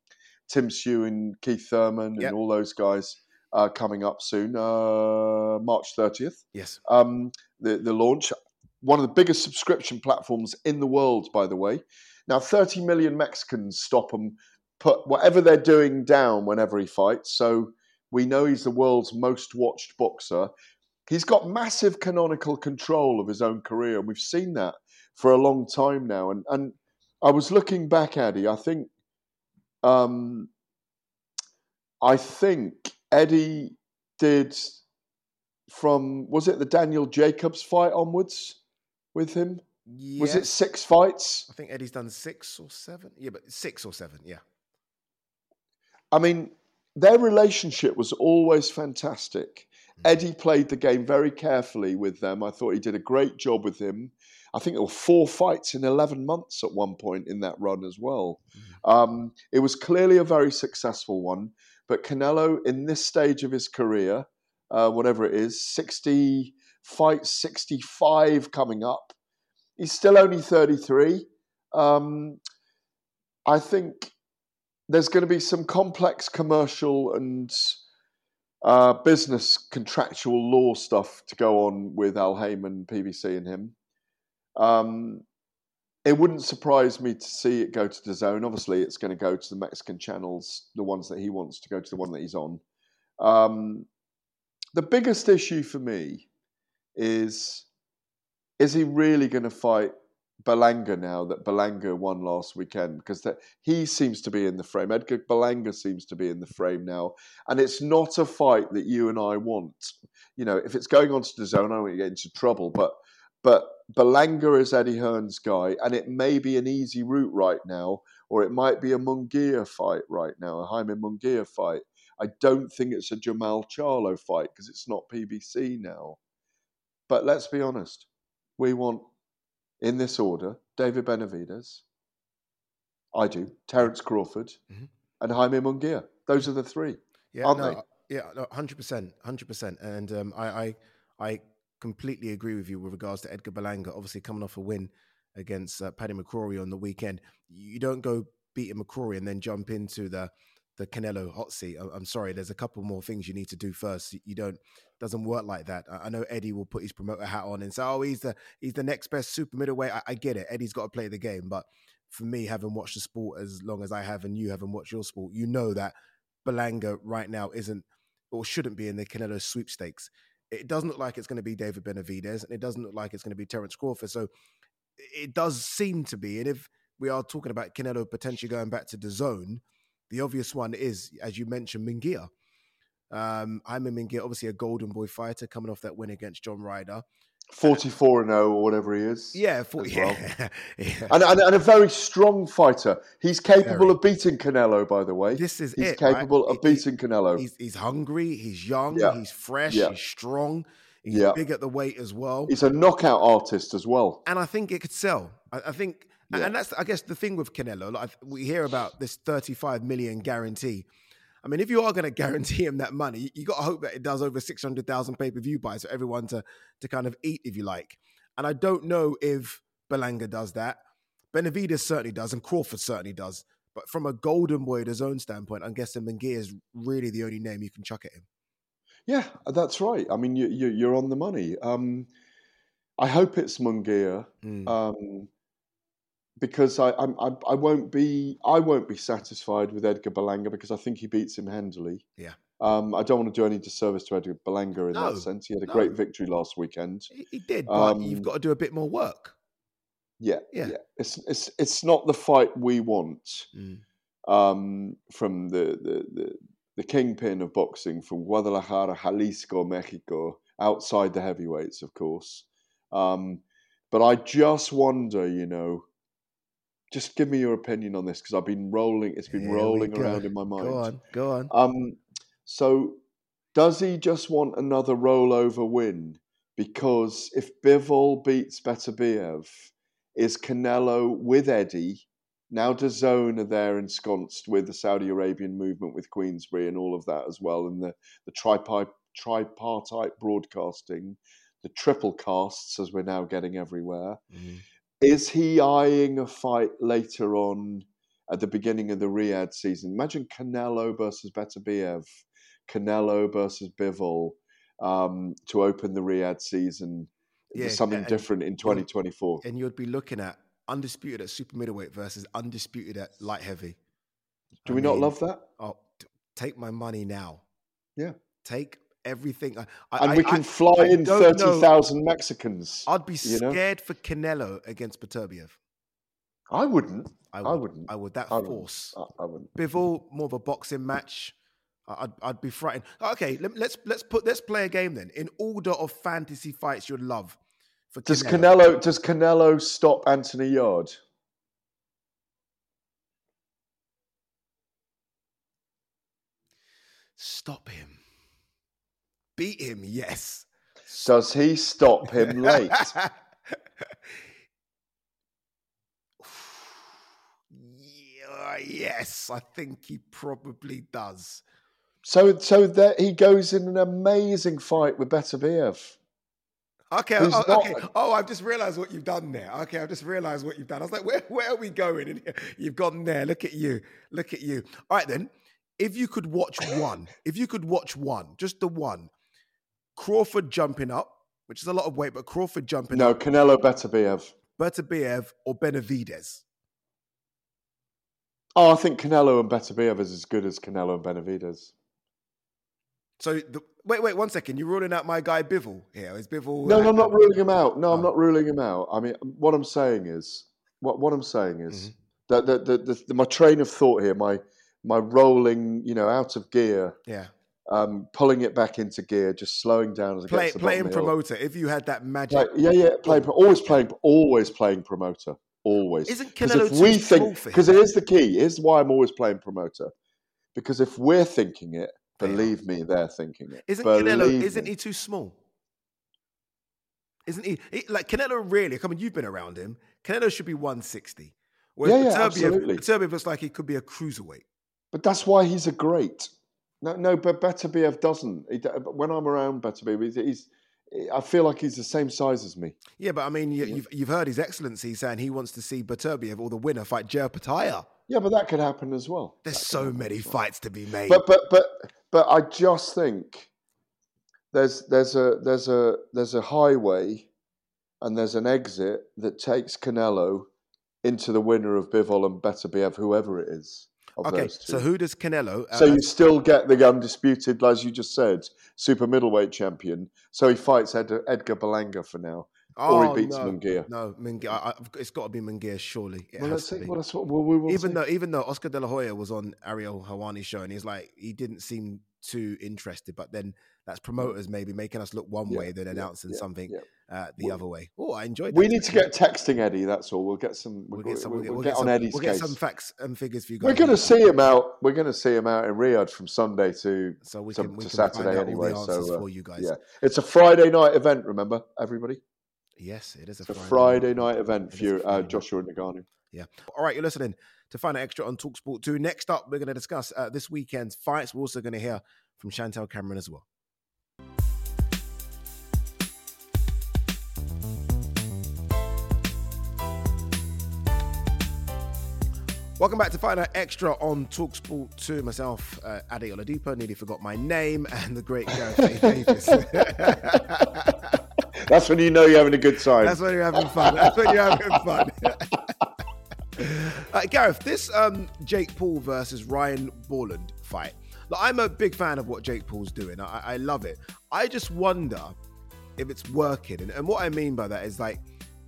Tim Tszyu and Keith Thurman Yep. and all those guys uh, coming up soon, uh, March 30th. Yes. Um, the, the launch, one of the biggest subscription platforms in the world, by the way. Now, 30 million Mexicans stop and put whatever they're doing down whenever he fights. So we know he's the world's most watched boxer. He's got massive canonical control of his own career, and we've seen that for a long time now. And and I was looking back, Eddie. I think, um, I think Eddie did from was it the Daniel Jacobs fight onwards with him? Was it six fights? I think Eddie's done six or seven. Yeah, but six or seven. Yeah. I mean, their relationship was always fantastic. Eddie played the game very carefully with them. I thought he did a great job with him. I think there were four fights in 11 months at one point in that run as well. Um, it was clearly a very successful one. But Canelo, in this stage of his career, uh, whatever it is, 60 fights, 65 coming up, he's still only 33. Um, I think there's going to be some complex commercial and uh, business contractual law stuff to go on with Al Haymon, PBC, and him. Um, it wouldn't surprise me to see it go to DAZN. Obviously, it's going to go to the Mexican channels, the ones that he wants to go to, the one that he's on. Um, the biggest issue for me is is he really going to fight Berlanga now that Berlanga won last weekend? Because he seems to be in the frame. Edgar Berlanga seems to be in the frame now. And it's not a fight that you and I want. You know, if it's going on to DAZN, I don't want to get into trouble. But but Berlanga is Eddie Hearn's guy, and it may be an easy route right now, or it might be a Munguia fight right now, a Jaime Munguia fight. I don't think it's a Jermall Charlo fight because it's not PBC now. But let's be honest, we want, in this order, David Benavidez, I do, Terence Crawford, and Jaime Munguia. Those are the three, Yeah, aren't no, they? yeah, hundred percent, hundred percent, and um, I, I, I completely agree with you with regards to Edgar Berlanga. Obviously, coming off a win against uh, Paddy McCrory on the weekend, you don't go beating McCrory and then jump into the the Canelo hot seat. I'm sorry, there's a couple more things you need to do first. You don't doesn't work like that. I I know Eddie will put his promoter hat on and say, "Oh, he's the he's the next best super middleweight." I, I get it. Eddie's got to play the game, but for me, having watched the sport as long as I have, and you haven't watched your sport, you know that Berlanga right now isn't or shouldn't be in the Canelo sweepstakes. It doesn't look like it's going to be David Benavidez, and it doesn't look like it's going to be Terence Crawford. So it does seem to be. And if we are talking about Canelo potentially going back to DAZN, the obvious one is, as you mentioned, Munguia. Um, I'm a Munguia, obviously a golden boy fighter coming off that win against John Ryder. 44 and 0 or whatever he is. Yeah, 40, *laughs* well. yeah, yeah. And, and, and a very strong fighter. He's capable Very. of beating Canelo, by the way. This is He's it, right? capable of He- beating Canelo. He's, he's hungry, he's young, Yeah. he's fresh, he's strong, he's big at the weight as well. He's a knockout artist as well. and I think it could sell. I, I think, and that's I guess the thing with Canelo. Like we hear about this 35 million guarantee. I mean, if you are going *laughs* to guarantee him that money, you got to hope that it does over 600,000 pay per view buys for everyone to to kind of eat, if you like. And I don't know if Berlanga does that. Benavidez certainly does, and Crawford certainly does. But from a golden boy, his own standpoint, I'm guessing Munguia is really the only name you can chuck at him. Yeah, that's right. I mean, you, you, you're on the money. Um, I hope it's Munguia Mm. um, because I, I'm- I, I won't be I won't be satisfied with Edgar Berlanga because I think he beats him handily. Yeah. Um, I don't want to do any disservice to Edgar Berlanga in No, that sense. He had a no. great victory last weekend. He, he did, but Um, you've got to do a bit more work. Yeah, Yeah. yeah. It's it's it's not the fight we want Mm. um, from the, the the the kingpin of boxing from Guadalajara, Jalisco, Mexico, outside the heavyweights, of course. Um, but I just wonder, you know, just give me your opinion on this because I've been rolling. It's been Here rolling around in my mind. Go on, go on. Um, so, does he just want another rollover win? Because if Bivol beats Beterbiev, is Canelo with Eddie. Now DAZN are there ensconced with the Saudi Arabian movement with Queensberry and all of that as well, and the, the tripi- tripartite broadcasting, the triple casts as we're now getting everywhere. Mm-hmm. Is he eyeing a fight later on at the beginning of the Riyadh season? Imagine Canelo versus Beterbiev, Canelo versus Bivol um, to open the Riyadh season. Yeah, something and- different in 2024. And you'd be looking at undisputed at super middleweight versus undisputed at light heavy. Do I we not love that? Oh, take my money now. Yeah. Take everything. I, I- And I- we can I- fly I in 30,000 Mexicans. I'd be you know? scared for Canelo against Beterbiev. I wouldn't. I I would. wouldn't. I would. That I wouldn't. force. I, I wouldn't. Bivol, more of a boxing match. I- I'd, I'd be frightened. Okay, let, let's let's put let's play a game then. In order of fantasy fights you'd love for Does Canelo. Canelo does Canelo stop Anthony Yarde? Stop him. Beat him, yes. Does he stop him *laughs* late? Yeah, yes, I think he probably does. so so that he goes in an amazing fight with Beterbiev. Okay, oh, not- okay. Oh, I've just realised what you've done there. Okay, I've just realised what you've done. I was like, where, where are we going? And *laughs* you've gone there. Look at you. Look at you. All right, then. If you could watch one, if you could watch one, just the one, Crawford jumping up, which is a lot of weight, but Crawford jumping No, up, No, Canelo Beterbiev. Bertabiev or Benavidez. Oh, I think Canelo and Beterbiev is as good as Canelo and Benavidez. So, the, wait, wait, one second. You're ruling out my guy Bivol here. Is Bivol? No, no, I'm not uh, ruling him out. No, I'm Oh. not ruling him out. I mean, what I'm saying is, what what I'm saying is mm-hmm. that the, the, the, the my train of thought here, my my rolling, you know, out of gear, Yeah. Um, pulling it back into gear, just slowing down as Play, gets to the playing bottom of the hill. promoter. If you had that magic. Like, yeah, yeah, playing, always playing, always playing promoter, always. Isn't Canelo if too we small think, because it is the key. Here's why I'm always playing promoter, because if we're thinking it, believe me, they're thinking it. Isn't Believe Canelo? Isn't he too small? Isn't he, he- like Canelo? Really? I mean, you've been around him. Canelo should be 160. Whereas Yeah, yeah, Beterbiev, absolutely. Beterbiev looks like he could be a cruiserweight. But that's why he's a great. No, no, but Beterbiev doesn't. He, when I'm around Beterbiev, he's, he's. I feel like he's the same size as me. Yeah, but I mean, you, you've you've heard His Excellency saying he wants to see Beterbiev or the winner fight Jai Opetaia. Yeah, but that could happen as well. There's so many fights to be made. But but but but I just think there's there's a there's a there's a highway and there's an exit that takes Canelo into the winner of Bivol and Beterbiev, whoever it is. Of okay, those two. so who does Canelo? So uh, you still get the undisputed, as you just said, super middleweight champion. So he fights Ed, Edgar Berlanga for now, or oh, he beats no, Munguia. No, Munguia. I, I, it's got to be Munguia, surely. It Well, has let's to see. be. Well, that's what we we will even see. though even though Oscar De La Hoya was on Ariel Helwani's show and he's like he didn't seem too interested, but then that's promoters maybe making us look one Yeah, way, then announcing yeah, something yeah. Uh, the other way. Oh, I enjoyed. That. We need to get texting Eddie. That's all. We'll get some. We'll We'll, get some. we'll, We'll, get, get on some. Eddie's We'll get case. some facts and figures for you guys. We're going to see him out. We're going to see him out in Riyadh from Sunday to So we to, can- we to can find Saturday out all the anyway. so uh, for you guys. yeah, it's a Friday night event. Remember, everybody. Yes, it is a It's a Friday, Friday night event for you, uh, Friday night. Joshua Ngannou. Yeah. All right, you're listening to Fight Night Extra on Talksport 2. Next up, we're going to discuss uh, this weekend's fights. We're also going to hear from Chantelle Cameron as well. Welcome back to Fight Night Extra on Talksport 2. Myself, uh, Ade Oladipo, nearly forgot my name, and the great Gareth A. Davies. *laughs* That's when you know you're having a good time. That's when you're having fun. That's when you're having fun. *laughs* uh, Gareth, this um, Jake Paul versus Ryan Bourland fight. Like, I'm a big fan of what Jake Paul's doing. I, I love it. I just wonder if it's working. And, and what I mean by that is like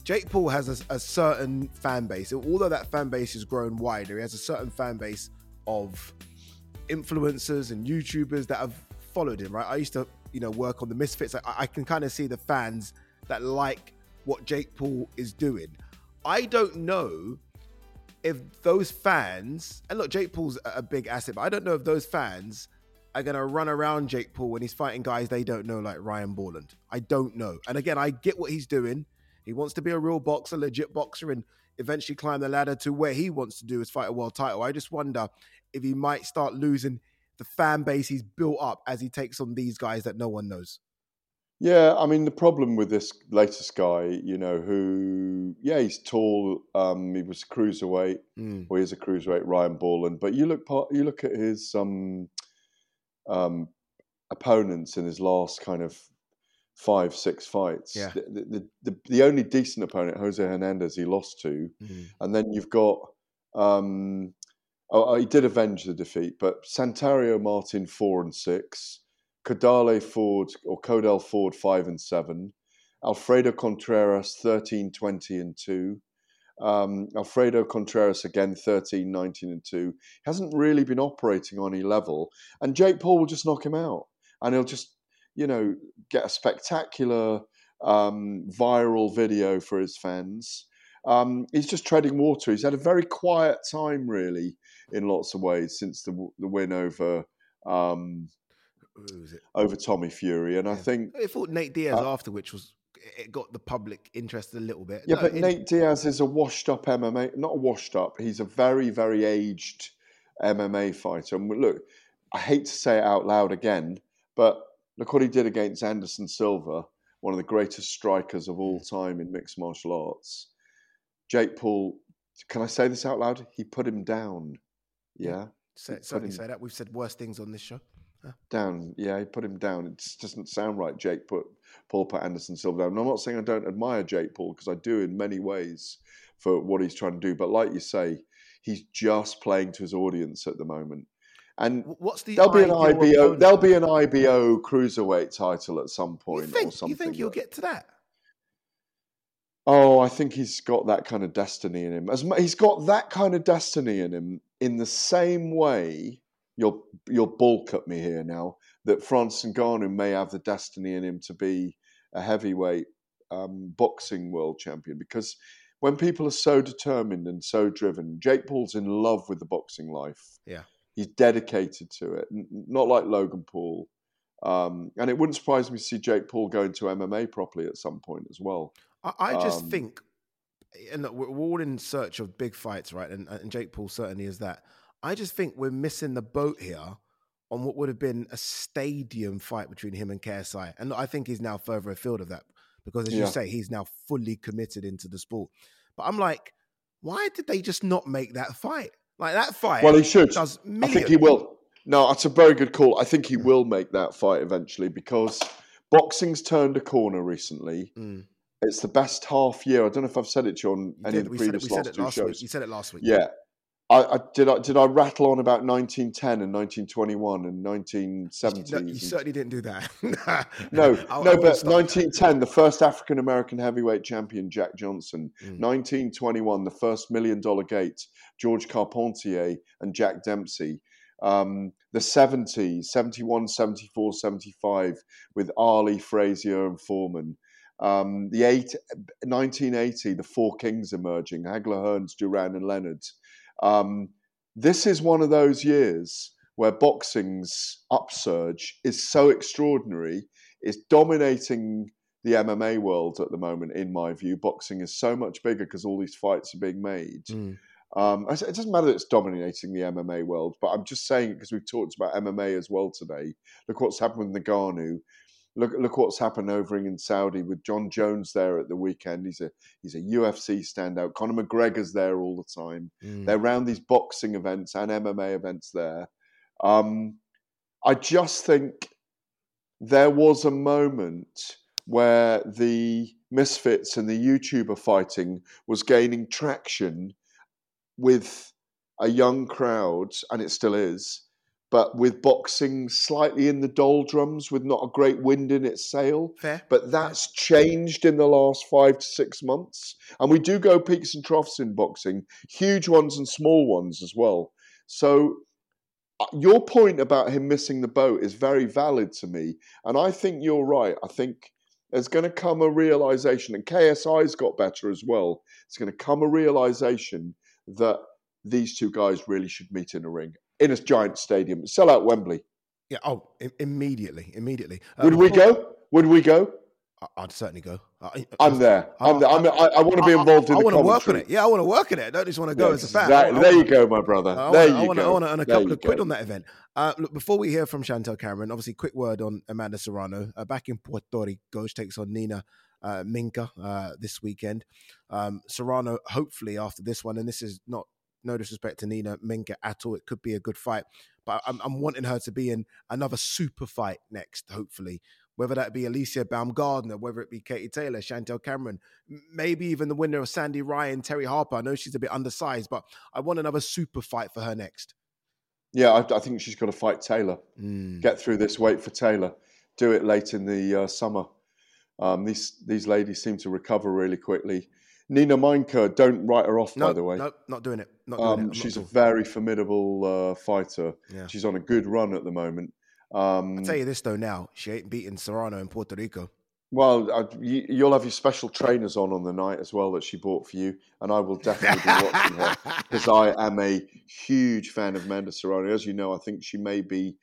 Jake Paul has a, a certain fan base. Although that fan base has grown wider, he has a certain fan base of influencers and YouTubers that have followed him, right? I used to, you know, work on the Misfits. I, I can kind of see the fans that like what Jake Paul is doing. I don't know if those fans, and look, Jake Paul's a big asset, but I don't know if those fans are going to run around Jake Paul when he's fighting guys they don't know, like Ryan Bourland. I don't know. And again, I get what he's doing. He wants to be a real boxer, legit boxer, and eventually climb the ladder to where he wants to do is fight a world title. I just wonder if he might start losing the fan base he's built up as he takes on these guys that no one knows. Yeah, I mean the problem with this latest guy, you know, who yeah, he's tall. Um, he was a cruiserweight, Mm. or he's a cruiserweight, Ryan Bourland. But you look part, you look at his um, um, opponents in his last kind of five, six fights. Yeah. The, the, the, the only decent opponent, Jose Hernandez, he lost to, Mm. and then you've got. Um, oh, he did avenge the defeat, but Santario Martin four and six. Kodale Ford or Codell Ford five and seven, Alfredo Contreras 13, 20 and two, um, Alfredo Contreras again 13, 19 and two. He hasn't really been operating on any level, and Jake Paul will just knock him out, and he'll just you know get a spectacular um, viral video for his fans. Um, he's just treading water. He's had a very quiet time, really, in lots of ways since the the win over. Um, Who is it? over Tommy Fury, and I think I thought Nate Diaz Uh, after, which was it got the public interested a little bit. yeah, No, but it- Nate Diaz is a washed-up MMA, not a washed-up. He's a very, very aged MMA fighter. And look, I hate to say it out loud again, but look what he did against Anderson Silva, one of the greatest strikers of all mm. time in mixed martial arts. Jake Paul, can I say this out loud? He put him down. Yeah, Say, He certainly him- say that. We've said worse things on this show. Huh. down. Yeah, he put him down. It just doesn't sound right. Jake put Paul put Anderson Silva down. And I'm not saying I don't admire Jake Paul because I do in many ways for what he's trying to do. But like you say, he's just playing to his audience at the moment. And What's the there'll be an IBO. opponent? There'll be an IBO cruiserweight title at some point You think, or something. you think you'll get to that? Oh, I think he's got that kind of destiny in him. As he's got that kind of destiny in him, in the same way. You'll you'll bulk at me here now. That Francis Ngannou may have the destiny in him to be a heavyweight um, boxing world champion. Because when people are so determined and so driven, Jake Paul's in love with the boxing life. Yeah. He's dedicated to it. Not like Logan Paul. Um, and it wouldn't surprise me to see Jake Paul go into MMA properly at some point as well. I, I just Um, think, and look, we're, all in search of big fights, right? And, and Jake Paul certainly is that. I just think we're missing the boat here on what would have been a stadium fight between him and KSI. And I think he's now further afield of that because, as you say, he's now fully committed into the sport. But I'm like, why did they just not make that fight? Like that fight. Well, he should. Does I think he will. No, that's a very good call. I think he will make that fight eventually because boxing's turned a corner recently. Mm. It's the best half year. I don't know if I've said it to you on any did. of the We said it- previous said last it two last week. shows. You said it last week. Yeah. I, I did. I did. I rattle on about 1910 and 1921 and 1970s. No, you certainly didn't do that. *laughs* no, I- I no, would've but 1910, the first African American heavyweight champion, Jack Johnson. Mm. 1921, the first million dollar gate, George Carpentier and Jack Dempsey. Um, the 70s, 71, 74, 75, with Ali, Frazier, and Foreman. Um, the eight, 1980, the four kings emerging Hagler, Hearns, Duran, and Leonard. Um, this is one of those years where boxing's upsurge is so extraordinary. It's dominating the MMA world at the moment, in my view. Boxing is so much bigger because all these fights are being made. Mm. Um, it doesn't matter that it's dominating the MMA world, but I'm just saying it because we've talked about MMA as well today. Look what's happened with Ngannou. Look, look what's happened over in Saudi with Jon Jones there at the weekend. He's a he's a UFC standout. Conor McGregor's there all the time. Mm. They're around these boxing events and MMA events there. Um, I just think there was a moment where the misfits and the YouTuber fighting was gaining traction with a young crowd, and it still is, but with boxing slightly in the doldrums, with not a great wind in its sail. Fair. But that's changed in the last five to six months. And we do go peaks and troughs in boxing, huge ones and small ones as well. So uh, your point about him missing the boat is very valid to me. And I think you're right. I think there's going to come a realization, and KSI's got better as well. It's going to come a realization that these two guys really should meet in a ring in a giant stadium. Sell out Wembley. Yeah. Oh, i- immediately, immediately. Uh, Would we go? Would we go? I- I'd certainly go. I, I'm there. I'm there. I'm, I, I want to be involved in. I want to work on it. Yeah, I want to work on it. I don't just want to go as a fan. exactly. There you go, my brother. I There wanna, I you wanna, go. I want to earn a There couple of quid go. on that event. Uh, look, before we hear from Chantelle Cameron, obviously, quick word on Amanda Serrano. Uh, back in Puerto Rico, she takes on Nina uh, Meinke uh, this weekend. Um, Serrano, hopefully, after this one, and this is not no disrespect to Nina Meinke at all, it could be a good fight. But I'm, I'm wanting her to be in another super fight next, hopefully. Whether that be Alicia Baumgardner, whether it be Katie Taylor, Chantelle Cameron, maybe even the winner of Sandy Ryan, Terry Harper. I know she's a bit undersized, but I want another super fight for her next. Yeah, I, I think she's got to fight Taylor. Mm. Get through this. Wait for Taylor. Do it late in the uh, summer. Um, these these ladies seem to recover really quickly. Nina Meinke, don't write her off, No, by the way. no, not doing it. Not doing it. Um, not she's a it. very formidable uh, fighter. Yeah. She's on a good run at the moment. Um, I'll tell you this though. Now she ain't beating Serrano in Puerto Rico. Well, I, you, you'll have your special trainers on on the night as well that she bought for you, and I will definitely be watching her because I am a huge fan of Amanda Serrano. As you know, I think she may be,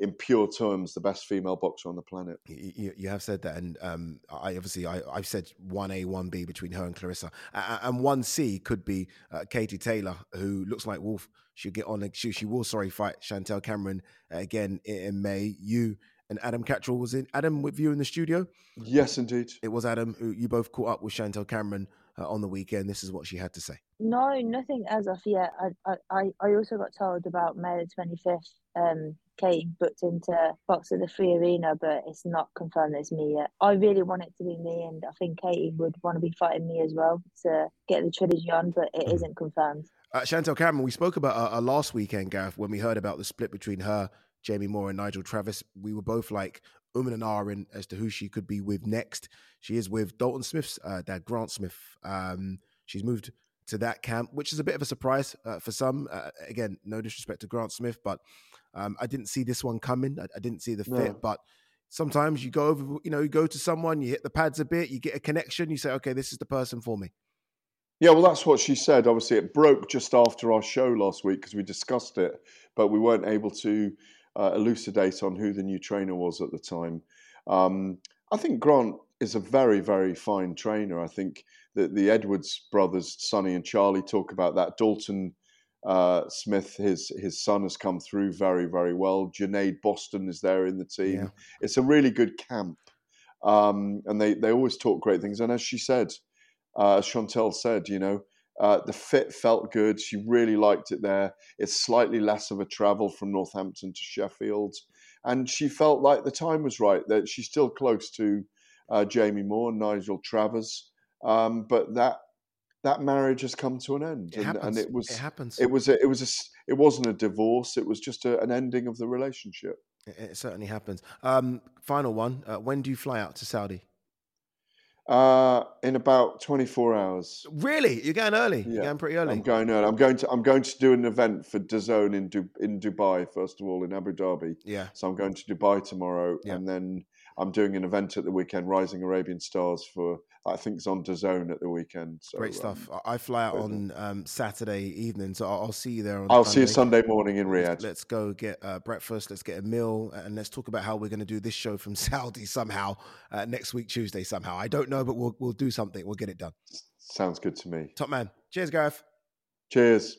in pure terms, the best female boxer on the planet. You, you, you have said that, and um, I obviously I, I've said one A, one B between her and Claressa, A- a- and one C could be uh, Katie Taylor, who looks like Wolf. She'll get on. She, she will sorry fight Chantelle Cameron uh, again in, in May. You and Adam Catterall was in Adam with you in the studio. Yes, indeed. It was Adam. Who you both caught up with Chantelle Cameron uh, on the weekend. This is what she had to say. No, nothing as of yet. I I, I I also got told about May the twenty fifth. Um, Kate booked into Box at the 3Arena, but it's not confirmed that it's me yet. I really want it to be me, and I think Katie would want to be fighting me as well to get the trilogy on, but it isn't confirmed. Uh, Chantelle Cameron, we spoke about uh, uh, last weekend, Gareth, when we heard about the split between her, Jamie Moore, and Nigel Travis. We were both like um and ah in as to who she could be with next. She is with Dalton Smith's uh, dad, Grant Smith. Um, she's moved to that camp, which is a bit of a surprise uh, for some. Uh, again, no disrespect to Grant Smith, but um, I didn't see this one coming. I, I didn't see the fit, No. but sometimes you go over, you know, you go to someone, you hit the pads a bit, you get a connection, you say, okay, this is the person for me. Yeah, well, that's what she said. Obviously, it broke just after our show last week because we discussed it, but we weren't able to uh, elucidate on who the new trainer was at the time. Um, I think Grant is a very, very fine trainer. I think that the Edwards brothers, Sunny and Charlie, talk about that. Dalton uh, Smith, his his son, has come through very, very well. Junaid Bostan is there in the team. Yeah. It's a really good camp, um, and they they always talk great things. And as she said, uh, as Chantelle said, you know, uh, the fit felt good. She really liked it there. It's slightly less of a travel from Northampton to Sheffield. And she felt like the time was right, that she's still close to uh, Jamie Moore, and Nigel Travis. Um, but that that marriage has come to an end. It and, and it was It happens. It was a, it was a it wasn't a divorce, it was just a, an ending of the relationship. It, it certainly happens. Um, final one. Uh, when do you fly out to Saudi? Uh, in about 24 hours. Really? You're going early. You're Yeah, going pretty early. I'm going early. I'm going to I'm going to do an event for DAZN in du- in Dubai first of all in Abu Dhabi. Yeah. So I'm going to Dubai tomorrow, Yeah. and then I'm doing an event at the weekend, Rising Arabian Stars for I think it's on DAZN at the weekend. So, Great um, stuff. I I fly out on um, Saturday evening, so I'll, I'll see you there on I'll see you Sunday. Sunday morning in Riyadh. Let's go get uh, breakfast. Let's get a meal, and let's talk about how we're going to do this show from *laughs* Saudi somehow uh, next week Tuesday. Somehow, I don't know, but we'll we'll do something. We'll get it done. Sounds good to me. Top man. Cheers, Gareth. Cheers.